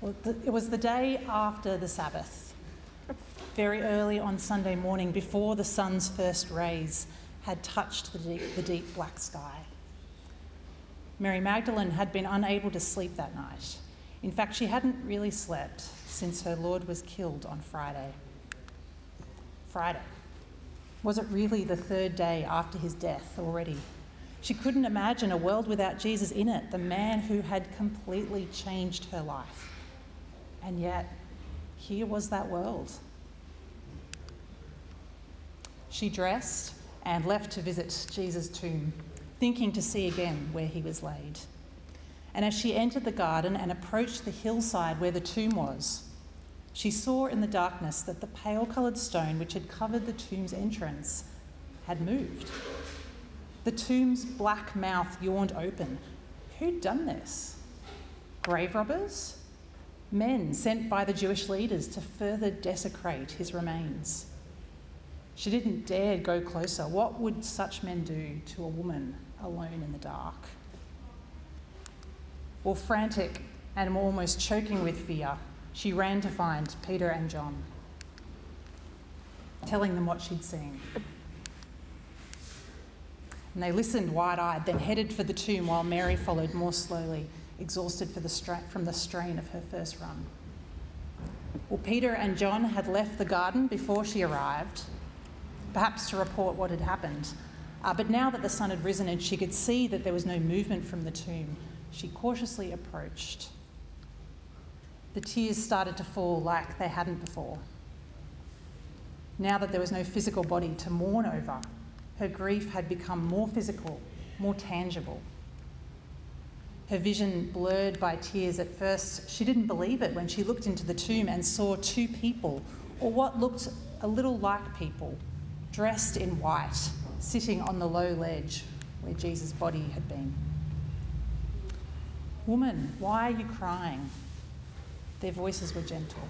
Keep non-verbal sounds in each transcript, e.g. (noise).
It was the day after the Sabbath, very early on Sunday morning, before the sun's first rays had touched the deep, the deep black sky. Mary Magdalene had been unable to sleep that night. In fact, she hadn't really slept since her Lord was killed on Friday. Friday. Was it really the third day after his death already? She couldn't imagine a world without Jesus in it, the man who had completely changed her life. And yet, here was that world. She dressed and left to visit Jesus' tomb, thinking to see again where he was laid. And as she entered the garden and approached the hillside where the tomb was, she saw in the darkness that the pale coloured stone which had covered the tomb's entrance had moved. The tomb's black mouth yawned open. Who'd done this? Grave robbers? Men sent by the Jewish leaders to further desecrate his remains. She didn't dare go closer. What would such men do to a woman alone in the dark? Well, frantic and almost choking with fear, she ran to find Peter and John, telling them what she'd seen. And they listened wide eyed, then headed for the tomb while Mary followed more slowly, exhausted the stra- from the strain of her first run. Well, Peter and John had left the garden before she arrived, perhaps to report what had happened. Uh, but now that the sun had risen and she could see that there was no movement from the tomb, she cautiously approached. The tears started to fall like they hadn't before. Now that there was no physical body to mourn over, her grief had become more physical, more tangible. Her vision blurred by tears at first, she didn't believe it when she looked into the tomb and saw two people, or what looked a little like people, dressed in white, sitting on the low ledge where Jesus' body had been. Woman, why are you crying? Their voices were gentle.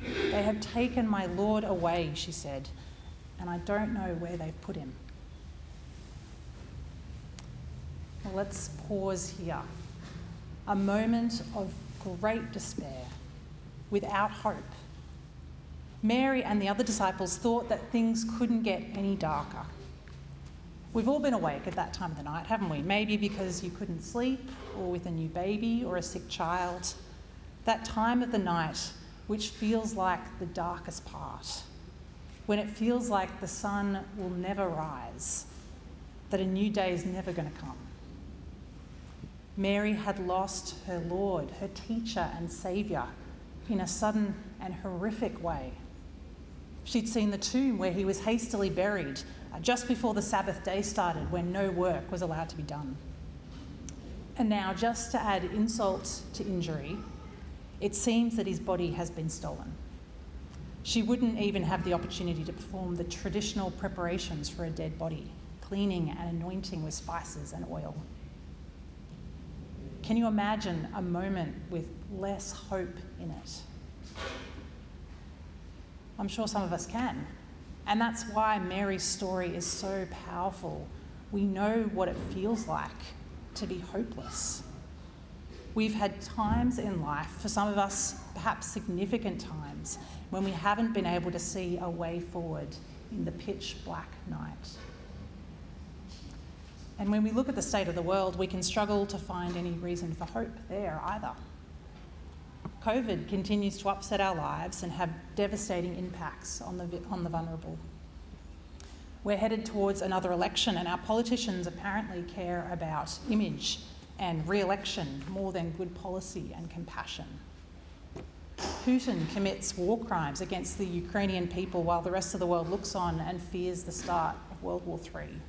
They have taken my Lord away, she said, and I don't know where they've put him. Well, let's pause here. A moment of great despair, without hope. Mary and the other disciples thought that things couldn't get any darker. We've all been awake at that time of the night, haven't we? Maybe because you couldn't sleep, or with a new baby, or a sick child. That time of the night which feels like the darkest part, when it feels like the sun will never rise, that a new day is never going to come. Mary had lost her Lord, her teacher and Saviour, in a sudden and horrific way. She'd seen the tomb where he was hastily buried uh, just before the Sabbath day started, when no work was allowed to be done. And now, just to add insult to injury, it seems that his body has been stolen. She wouldn't even have the opportunity to perform the traditional preparations for a dead body, cleaning and anointing with spices and oil. Can you imagine a moment with less hope in it? I'm sure some of us can. And that's why Mary's story is so powerful. We know what it feels like to be hopeless. We've had times in life, for some of us, perhaps significant times, when we haven't been able to see a way forward in the pitch black night. And when we look at the state of the world, we can struggle to find any reason for hope there either. COVID continues to upset our lives and have devastating impacts on the, on the vulnerable. We're headed towards another election, and our politicians apparently care about image and re election more than good policy and compassion. Putin commits war crimes against the Ukrainian people while the rest of the world looks on and fears the start of World War III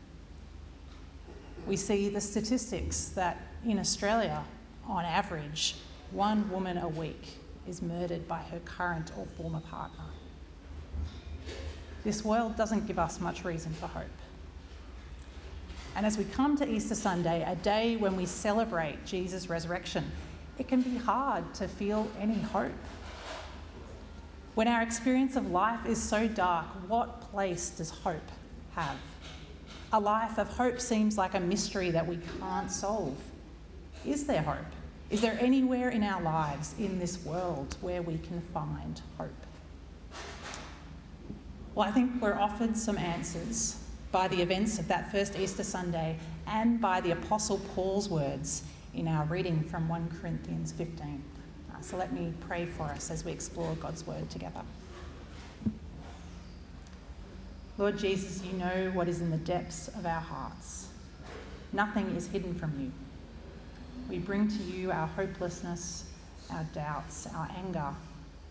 we see the statistics that in Australia, on average, one woman a week is murdered by her current or former partner. This world doesn't give us much reason for hope. And as we come to Easter Sunday, a day when we celebrate Jesus' resurrection, it can be hard to feel any hope. When our experience of life is so dark, what place does hope have? A life of hope seems like a mystery that we can't solve. Is there hope? Is there anywhere in our lives, in this world, where we can find hope? Well, I think we're offered some answers by the events of that first Easter Sunday and by the Apostle Paul's words in our reading from 1 Corinthians 15. Uh, so let me pray for us as we explore God's word together. Lord Jesus, you know what is in the depths of our hearts. Nothing is hidden from you. We bring to you our hopelessness, our doubts, our anger,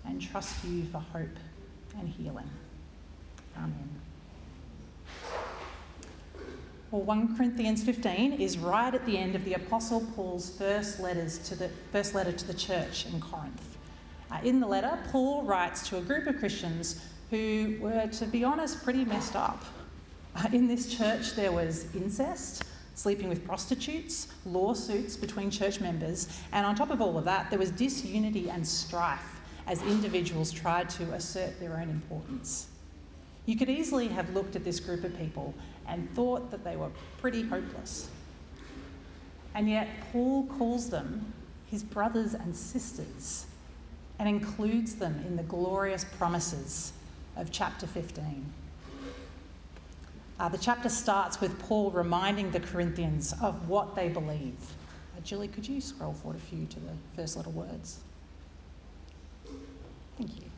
and trust you for hope and healing. Amen. Well, 1 Corinthians 15 is right at the end of the Apostle Paul's first letters to the first letter to the church in Corinth. Uh, in the letter, Paul writes to a group of Christians who were, to be honest, pretty messed up. (laughs) In this church, there was incest, sleeping with prostitutes, lawsuits between church members, and on top of all of that, there was disunity and strife as individuals tried to assert their own importance. You could easily have looked at this group of people and thought that they were pretty hopeless. And yet, Paul calls them his brothers and sisters and includes them in the glorious promises of chapter 15. Uh, the chapter starts with Paul reminding the Corinthians of what they believe. Uh, Julie, could you scroll forward a few to the first little words? Thank you.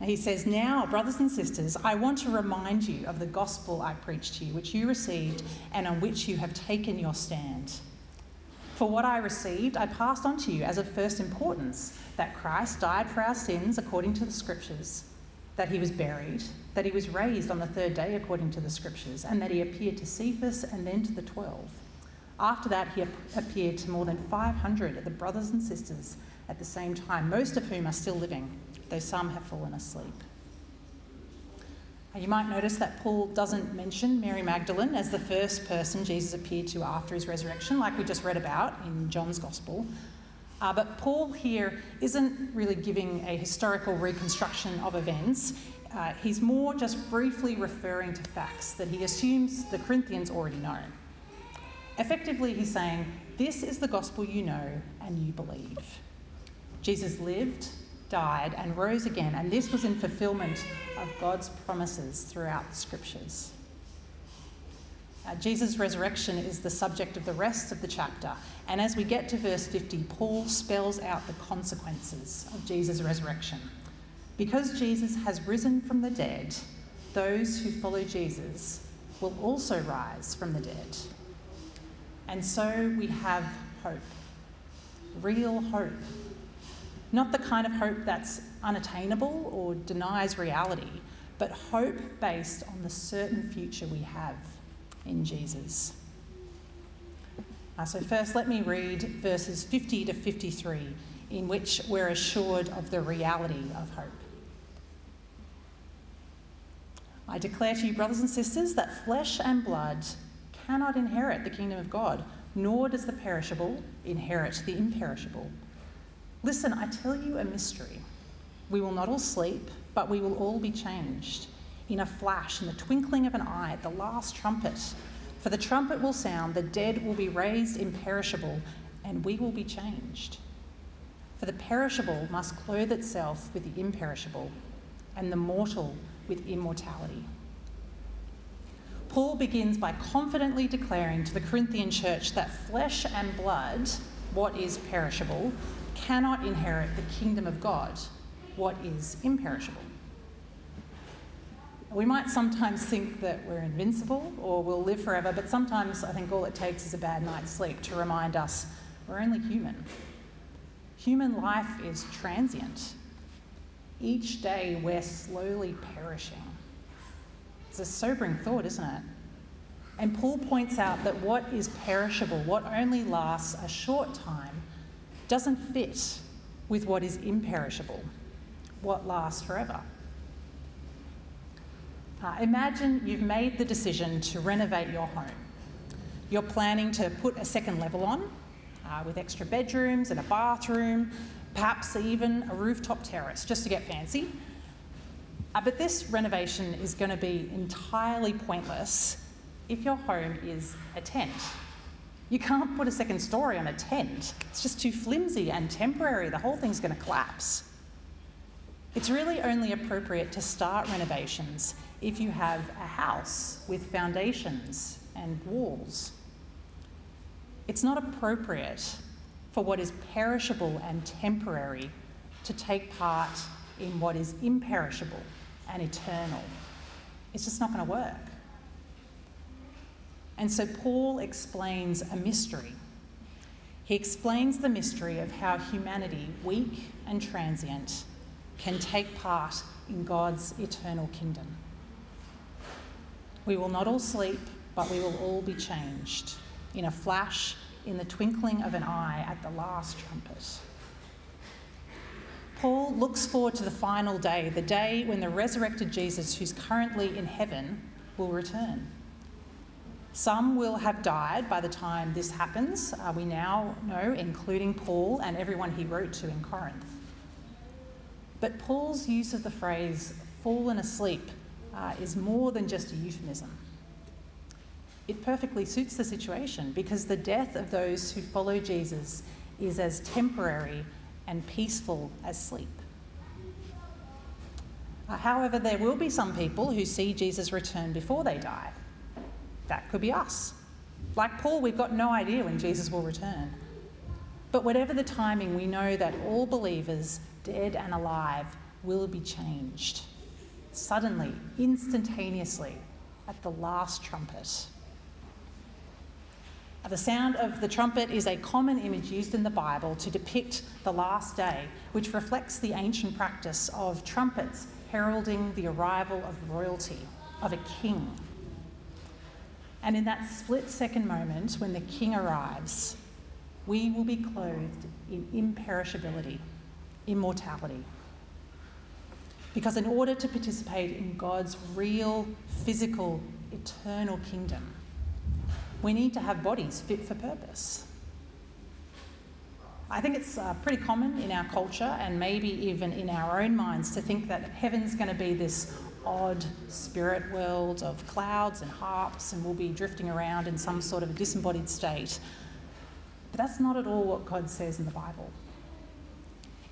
He says, Now, brothers and sisters, I want to remind you of the gospel I preached to you, which you received and on which you have taken your stand. For what I received, I passed on to you as of first importance that Christ died for our sins according to the Scriptures, that he was buried, that he was raised on the third day according to the Scriptures, and that he appeared to Cephas and then to the twelve. After that, he appeared to more than 500 of the brothers and sisters at the same time, most of whom are still living though some have fallen asleep. You might notice that Paul doesn't mention Mary Magdalene as the first person Jesus appeared to after his resurrection, like we just read about in John's Gospel. Uh, but Paul here isn't really giving a historical reconstruction of events. Uh, he's more just briefly referring to facts that he assumes the Corinthians already know. Effectively, he's saying, This is the gospel you know and you believe. Jesus lived, died, and rose again, and this was in fulfillment of God's promises throughout the scriptures. Uh, Jesus' resurrection is the subject of the rest of the chapter, and as we get to verse 50, Paul spells out the consequences of Jesus' resurrection. Because Jesus has risen from the dead, those who follow Jesus will also rise from the dead. And so we have hope, real hope not the kind of hope that's unattainable or denies reality, but hope based on the certain future we have in Jesus. Uh, so, first, let me read verses 50 to 53, in which we're assured of the reality of hope. I declare to you, brothers and sisters, that flesh and blood cannot inherit the kingdom of God, nor does the perishable inherit the imperishable. Listen, I tell you a mystery. We will not all sleep, but we will all be changed. In a flash, in the twinkling of an eye, at the last trumpet. For the trumpet will sound, the dead will be raised imperishable, and we will be changed. For the perishable must clothe itself with the imperishable, and the mortal with immortality. Paul begins by confidently declaring to the Corinthian church that flesh and blood, what is perishable, cannot inherit the kingdom of God, what is imperishable. We might sometimes think that we're invincible or we'll live forever, but sometimes I think all it takes is a bad night's sleep to remind us we're only human. Human life is transient. Each day we're slowly perishing. It's a sobering thought, isn't it? And Paul points out that what is perishable, what only lasts a short time, doesn't fit with what is imperishable, what lasts forever. Uh, imagine you've made the decision to renovate your home. You're planning to put a second level on uh, with extra bedrooms and a bathroom, perhaps even a rooftop terrace, just to get fancy. Uh, but this renovation is going to be entirely pointless if your home is a tent You can't put a second story on a tent. It's just too flimsy and temporary. The whole thing's going to collapse. It's really only appropriate to start renovations if you have a house with foundations and walls. It's not appropriate for what is perishable and temporary to take part in what is imperishable and eternal. It's just not going to work. And so Paul explains a mystery. He explains the mystery of how humanity, weak and transient, can take part in God's eternal kingdom. We will not all sleep, but we will all be changed in a flash, in the twinkling of an eye, at the last trumpet. Paul looks forward to the final day, the day when the resurrected Jesus, who's currently in heaven, will return. Some will have died by the time this happens, uh, we now know, including Paul and everyone he wrote to in Corinth. But Paul's use of the phrase fallen asleep uh, is more than just a euphemism. It perfectly suits the situation because the death of those who follow Jesus is as temporary and peaceful as sleep. Uh, however, there will be some people who see Jesus return before they die. That could be us. Like Paul, we've got no idea when Jesus will return. But whatever the timing, we know that all believers, dead and alive, will be changed. Suddenly, instantaneously, at the last trumpet. The sound of the trumpet is a common image used in the Bible to depict the last day, which reflects the ancient practice of trumpets heralding the arrival of royalty, of a king. And in that split second moment when the king arrives, we will be clothed in imperishability, immortality. Because in order to participate in God's real, physical, eternal kingdom, we need to have bodies fit for purpose. I think it's uh, pretty common in our culture and maybe even in our own minds to think that heaven's going to be this odd spirit world of clouds and harps and we'll be drifting around in some sort of a disembodied state. But that's not at all what God says in the Bible.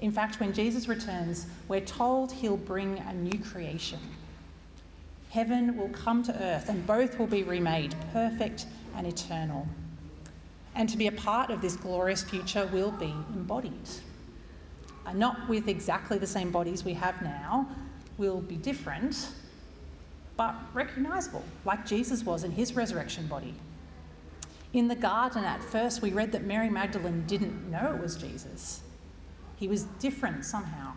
In fact, when Jesus returns, we're told he'll bring a new creation. Heaven will come to earth and both will be remade perfect and eternal. And to be a part of this glorious future will be embodied. Not with exactly the same bodies we have now, will be different, but recognisable, like Jesus was in his resurrection body. In the garden, at first, we read that Mary Magdalene didn't know it was Jesus. He was different somehow.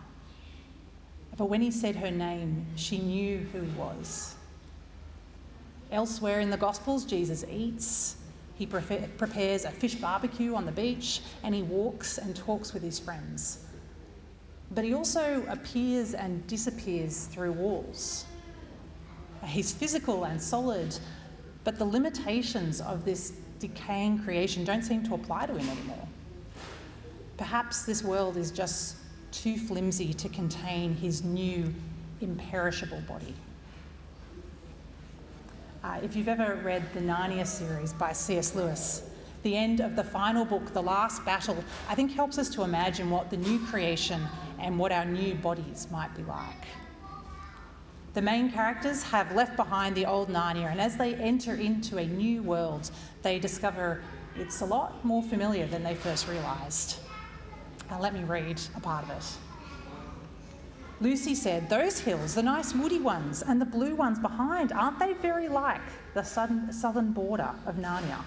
But when he said her name, she knew who he was. Elsewhere in the Gospels, Jesus eats, he prepares a fish barbecue on the beach, and he walks and talks with his friends. But he also appears and disappears through walls. He's physical and solid, but the limitations of this decaying creation don't seem to apply to him anymore. Perhaps this world is just too flimsy to contain his new, imperishable body. Uh, if you've ever read the Narnia series by C.S. Lewis, the end of the final book, The Last Battle, I think helps us to imagine what the new creation and what our new bodies might be like. The main characters have left behind the old Narnia, and as they enter into a new world, they discover it's a lot more familiar than they first realised. Now, let me read a part of it. Lucy said, Those hills, the nice woody ones, and the blue ones behind, aren't they very like the southern border of Narnia?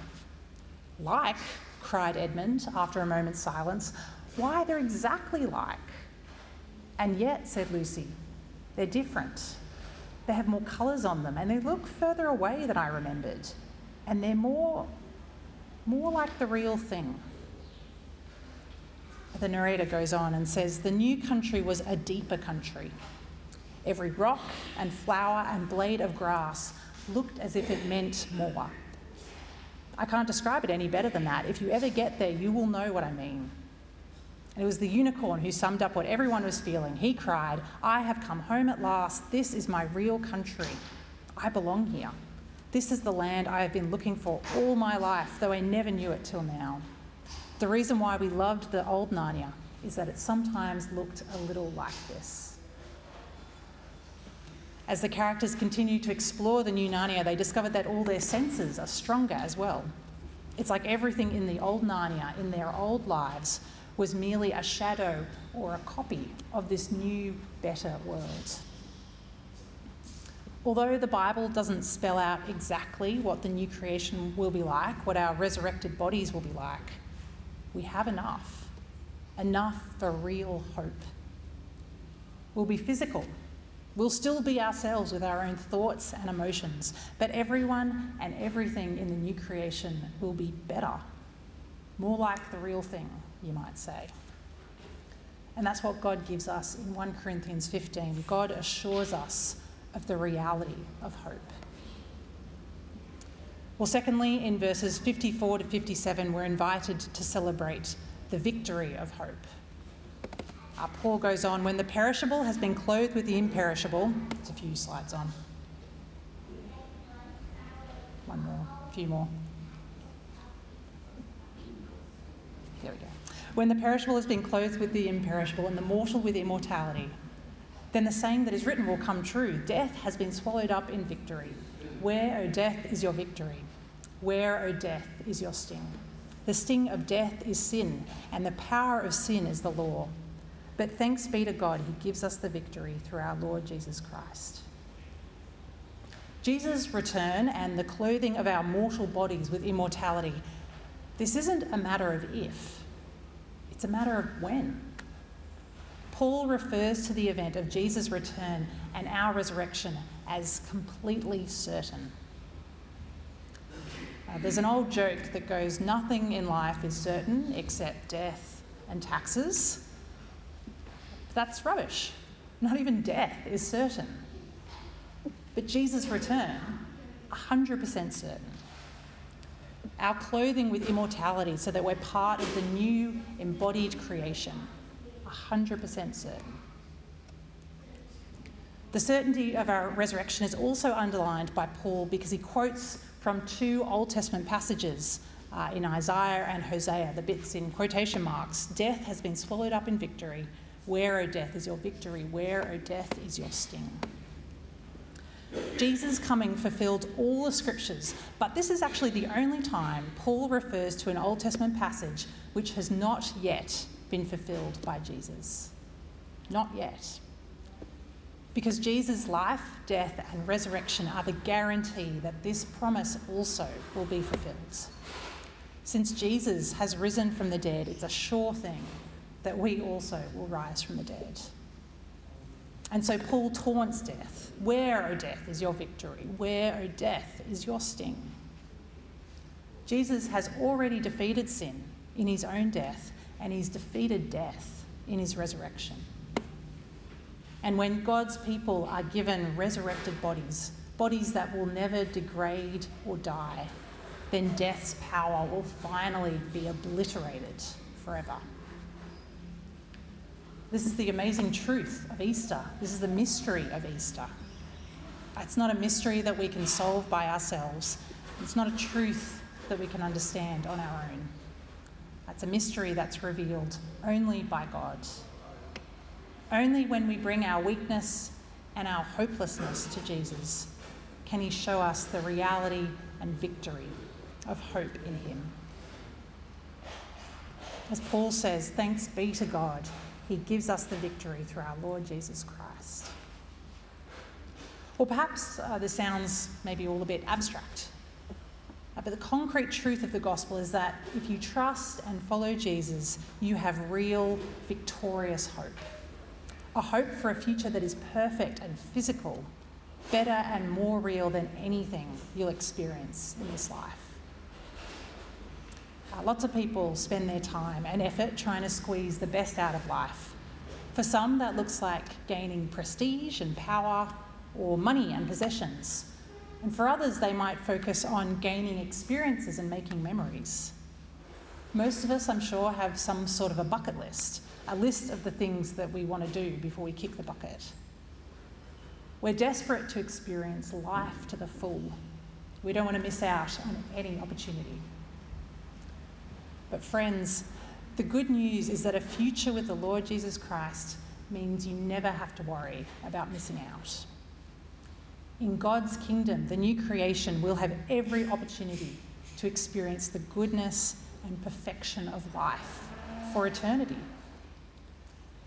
Like, cried Edmund after a moment's silence. Why, they're exactly like. And yet, said Lucy, they're different. They have more colours on them and they look further away than I remembered. And they're more, more like the real thing. The narrator goes on and says the new country was a deeper country. Every rock and flower and blade of grass looked as if it meant more. I can't describe it any better than that. If you ever get there, you will know what I mean. And it was the unicorn who summed up what everyone was feeling. He cried, I have come home at last. This is my real country. I belong here. This is the land I have been looking for all my life, though I never knew it till now. The reason why we loved the old Narnia is that it sometimes looked a little like this. As the characters continue to explore the new Narnia, they discover that all their senses are stronger as well. It's like everything in the old Narnia, in their old lives, was merely a shadow or a copy of this new, better world. Although the Bible doesn't spell out exactly what the new creation will be like, what our resurrected bodies will be like, we have enough. Enough for real hope. We'll be physical. We'll still be ourselves with our own thoughts and emotions, but everyone and everything in the new creation will be better, more like the real thing, you might say. And that's what God gives us in 1 Corinthians 15. God assures us of the reality of hope. Well, secondly, in verses 54 to 57, we're invited to celebrate the victory of hope. Uh, Paul goes on when the perishable has been clothed with the imperishable. It's a few slides on. One more, a few more. There we go. When the perishable has been clothed with the imperishable and the mortal with immortality, then the saying that is written will come true Death has been swallowed up in victory. Where, O death, is your victory? Where, O death, is your sting? The sting of death is sin, and the power of sin is the law. But thanks be to God, He gives us the victory through our Lord Jesus Christ. Jesus' return and the clothing of our mortal bodies with immortality, this isn't a matter of if, it's a matter of when. Paul refers to the event of Jesus' return and our resurrection as completely certain. Uh, there's an old joke that goes nothing in life is certain except death and taxes. That's rubbish. Not even death is certain. But Jesus' return, 100% certain. Our clothing with immortality so that we're part of the new embodied creation 100% certain. The certainty of our resurrection is also underlined by Paul because he quotes from two Old Testament passages uh, in Isaiah and Hosea, the bits in quotation marks. Death has been swallowed up in victory. Where, O death, is your victory? Where, O death, is your sting? Jesus' coming fulfilled all the scriptures, but this is actually the only time Paul refers to an Old Testament passage which has not yet been fulfilled by Jesus. Not yet. Because Jesus' life, death, and resurrection are the guarantee that this promise also will be fulfilled. Since Jesus has risen from the dead, it's a sure thing that we also will rise from the dead. And so Paul taunts death. Where, O death, is your victory? Where, O death, is your sting? Jesus has already defeated sin in his own death and he's defeated death in his resurrection. And when God's people are given resurrected bodies, bodies that will never degrade or die, then death's power will finally be obliterated forever. This is the amazing truth of Easter. This is the mystery of Easter. It's not a mystery that we can solve by ourselves, it's not a truth that we can understand on our own. It's a mystery that's revealed only by God. Only when we bring our weakness and our hopelessness to Jesus can He show us the reality and victory of hope in Him. As Paul says, thanks be to God, He gives us the victory through our Lord Jesus Christ. Or perhaps uh, this sounds maybe all a bit abstract. Uh, but the concrete truth of the gospel is that if you trust and follow Jesus, you have real, victorious hope. A hope for a future that is perfect and physical, better and more real than anything you'll experience in this life. Uh, lots of people spend their time and effort trying to squeeze the best out of life. For some, that looks like gaining prestige and power or money and possessions. And for others, they might focus on gaining experiences and making memories. Most of us, I'm sure, have some sort of a bucket list, a list of the things that we want to do before we kick the bucket. We're desperate to experience life to the full, We don't want to miss out on any opportunity. But, friends, the good news is that a future with the Lord Jesus Christ means you never have to worry about missing out. In God's kingdom, the new creation will have every opportunity to experience the goodness and perfection of life for eternity.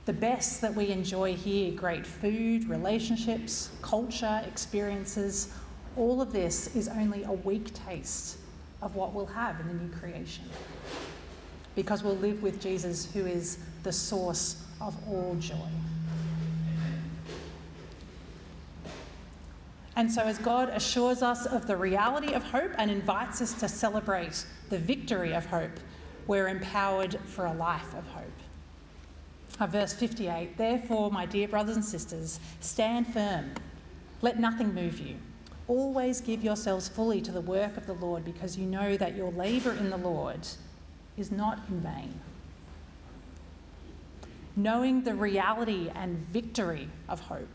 The best that we enjoy here great food, relationships, culture, experiences all of this is only a weak taste of what we'll have in the new creation. Because we'll live with Jesus, who is the source of all joy. And so, as God assures us of the reality of hope and invites us to celebrate the victory of hope, we're empowered for a life of hope. Uh, verse 58 Therefore, my dear brothers and sisters, stand firm. Let nothing move you. Always give yourselves fully to the work of the Lord because you know that your labour in the Lord is not in vain. Knowing the reality and victory of hope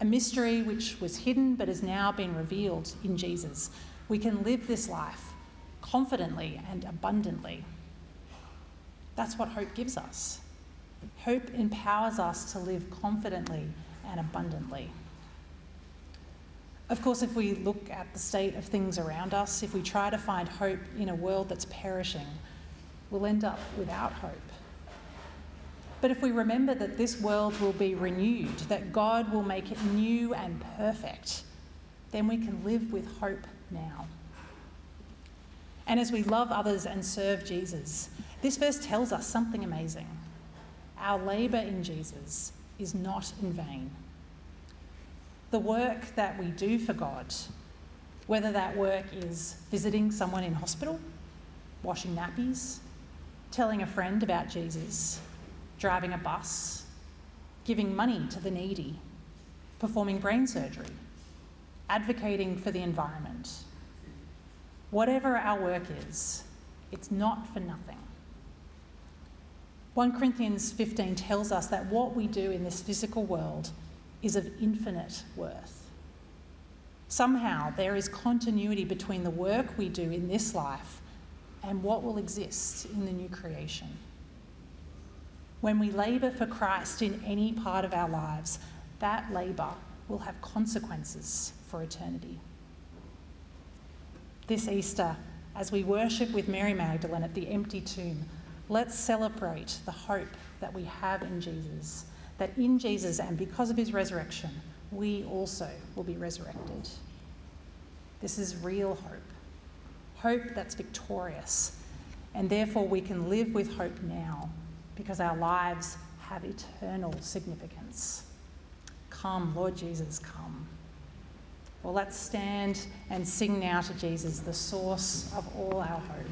a mystery which was hidden but has now been revealed in Jesus. We can live this life confidently and abundantly. That's what hope gives us. Hope empowers us to live confidently and abundantly. Of course, if we look at the state of things around us, if we try to find hope in a world that's perishing, we'll end up without hope. But if we remember that this world will be renewed, that God will make it new and perfect, then we can live with hope now. And as we love others and serve Jesus, this verse tells us something amazing. Our labour in Jesus is not in vain. The work that we do for God, whether that work is visiting someone in hospital, washing nappies, telling a friend about Jesus, driving a bus, giving money to the needy, performing brain surgery, advocating for the environment. Whatever our work is, it's not for nothing. 1 Corinthians 15 tells us that what we do in this physical world is of infinite worth. Somehow there is continuity between the work we do in this life and what will exist in the new creation. When we labour for Christ in any part of our lives, that labour will have consequences for eternity. This Easter, as we worship with Mary Magdalene at the empty tomb, let's celebrate the hope that we have in Jesus, that in Jesus and because of his resurrection, we also will be resurrected. This is real hope, hope that's victorious, and therefore we can live with hope now because our lives have eternal significance. Come, Lord Jesus, come. Well, let's stand and sing now to Jesus, the source of all our hope.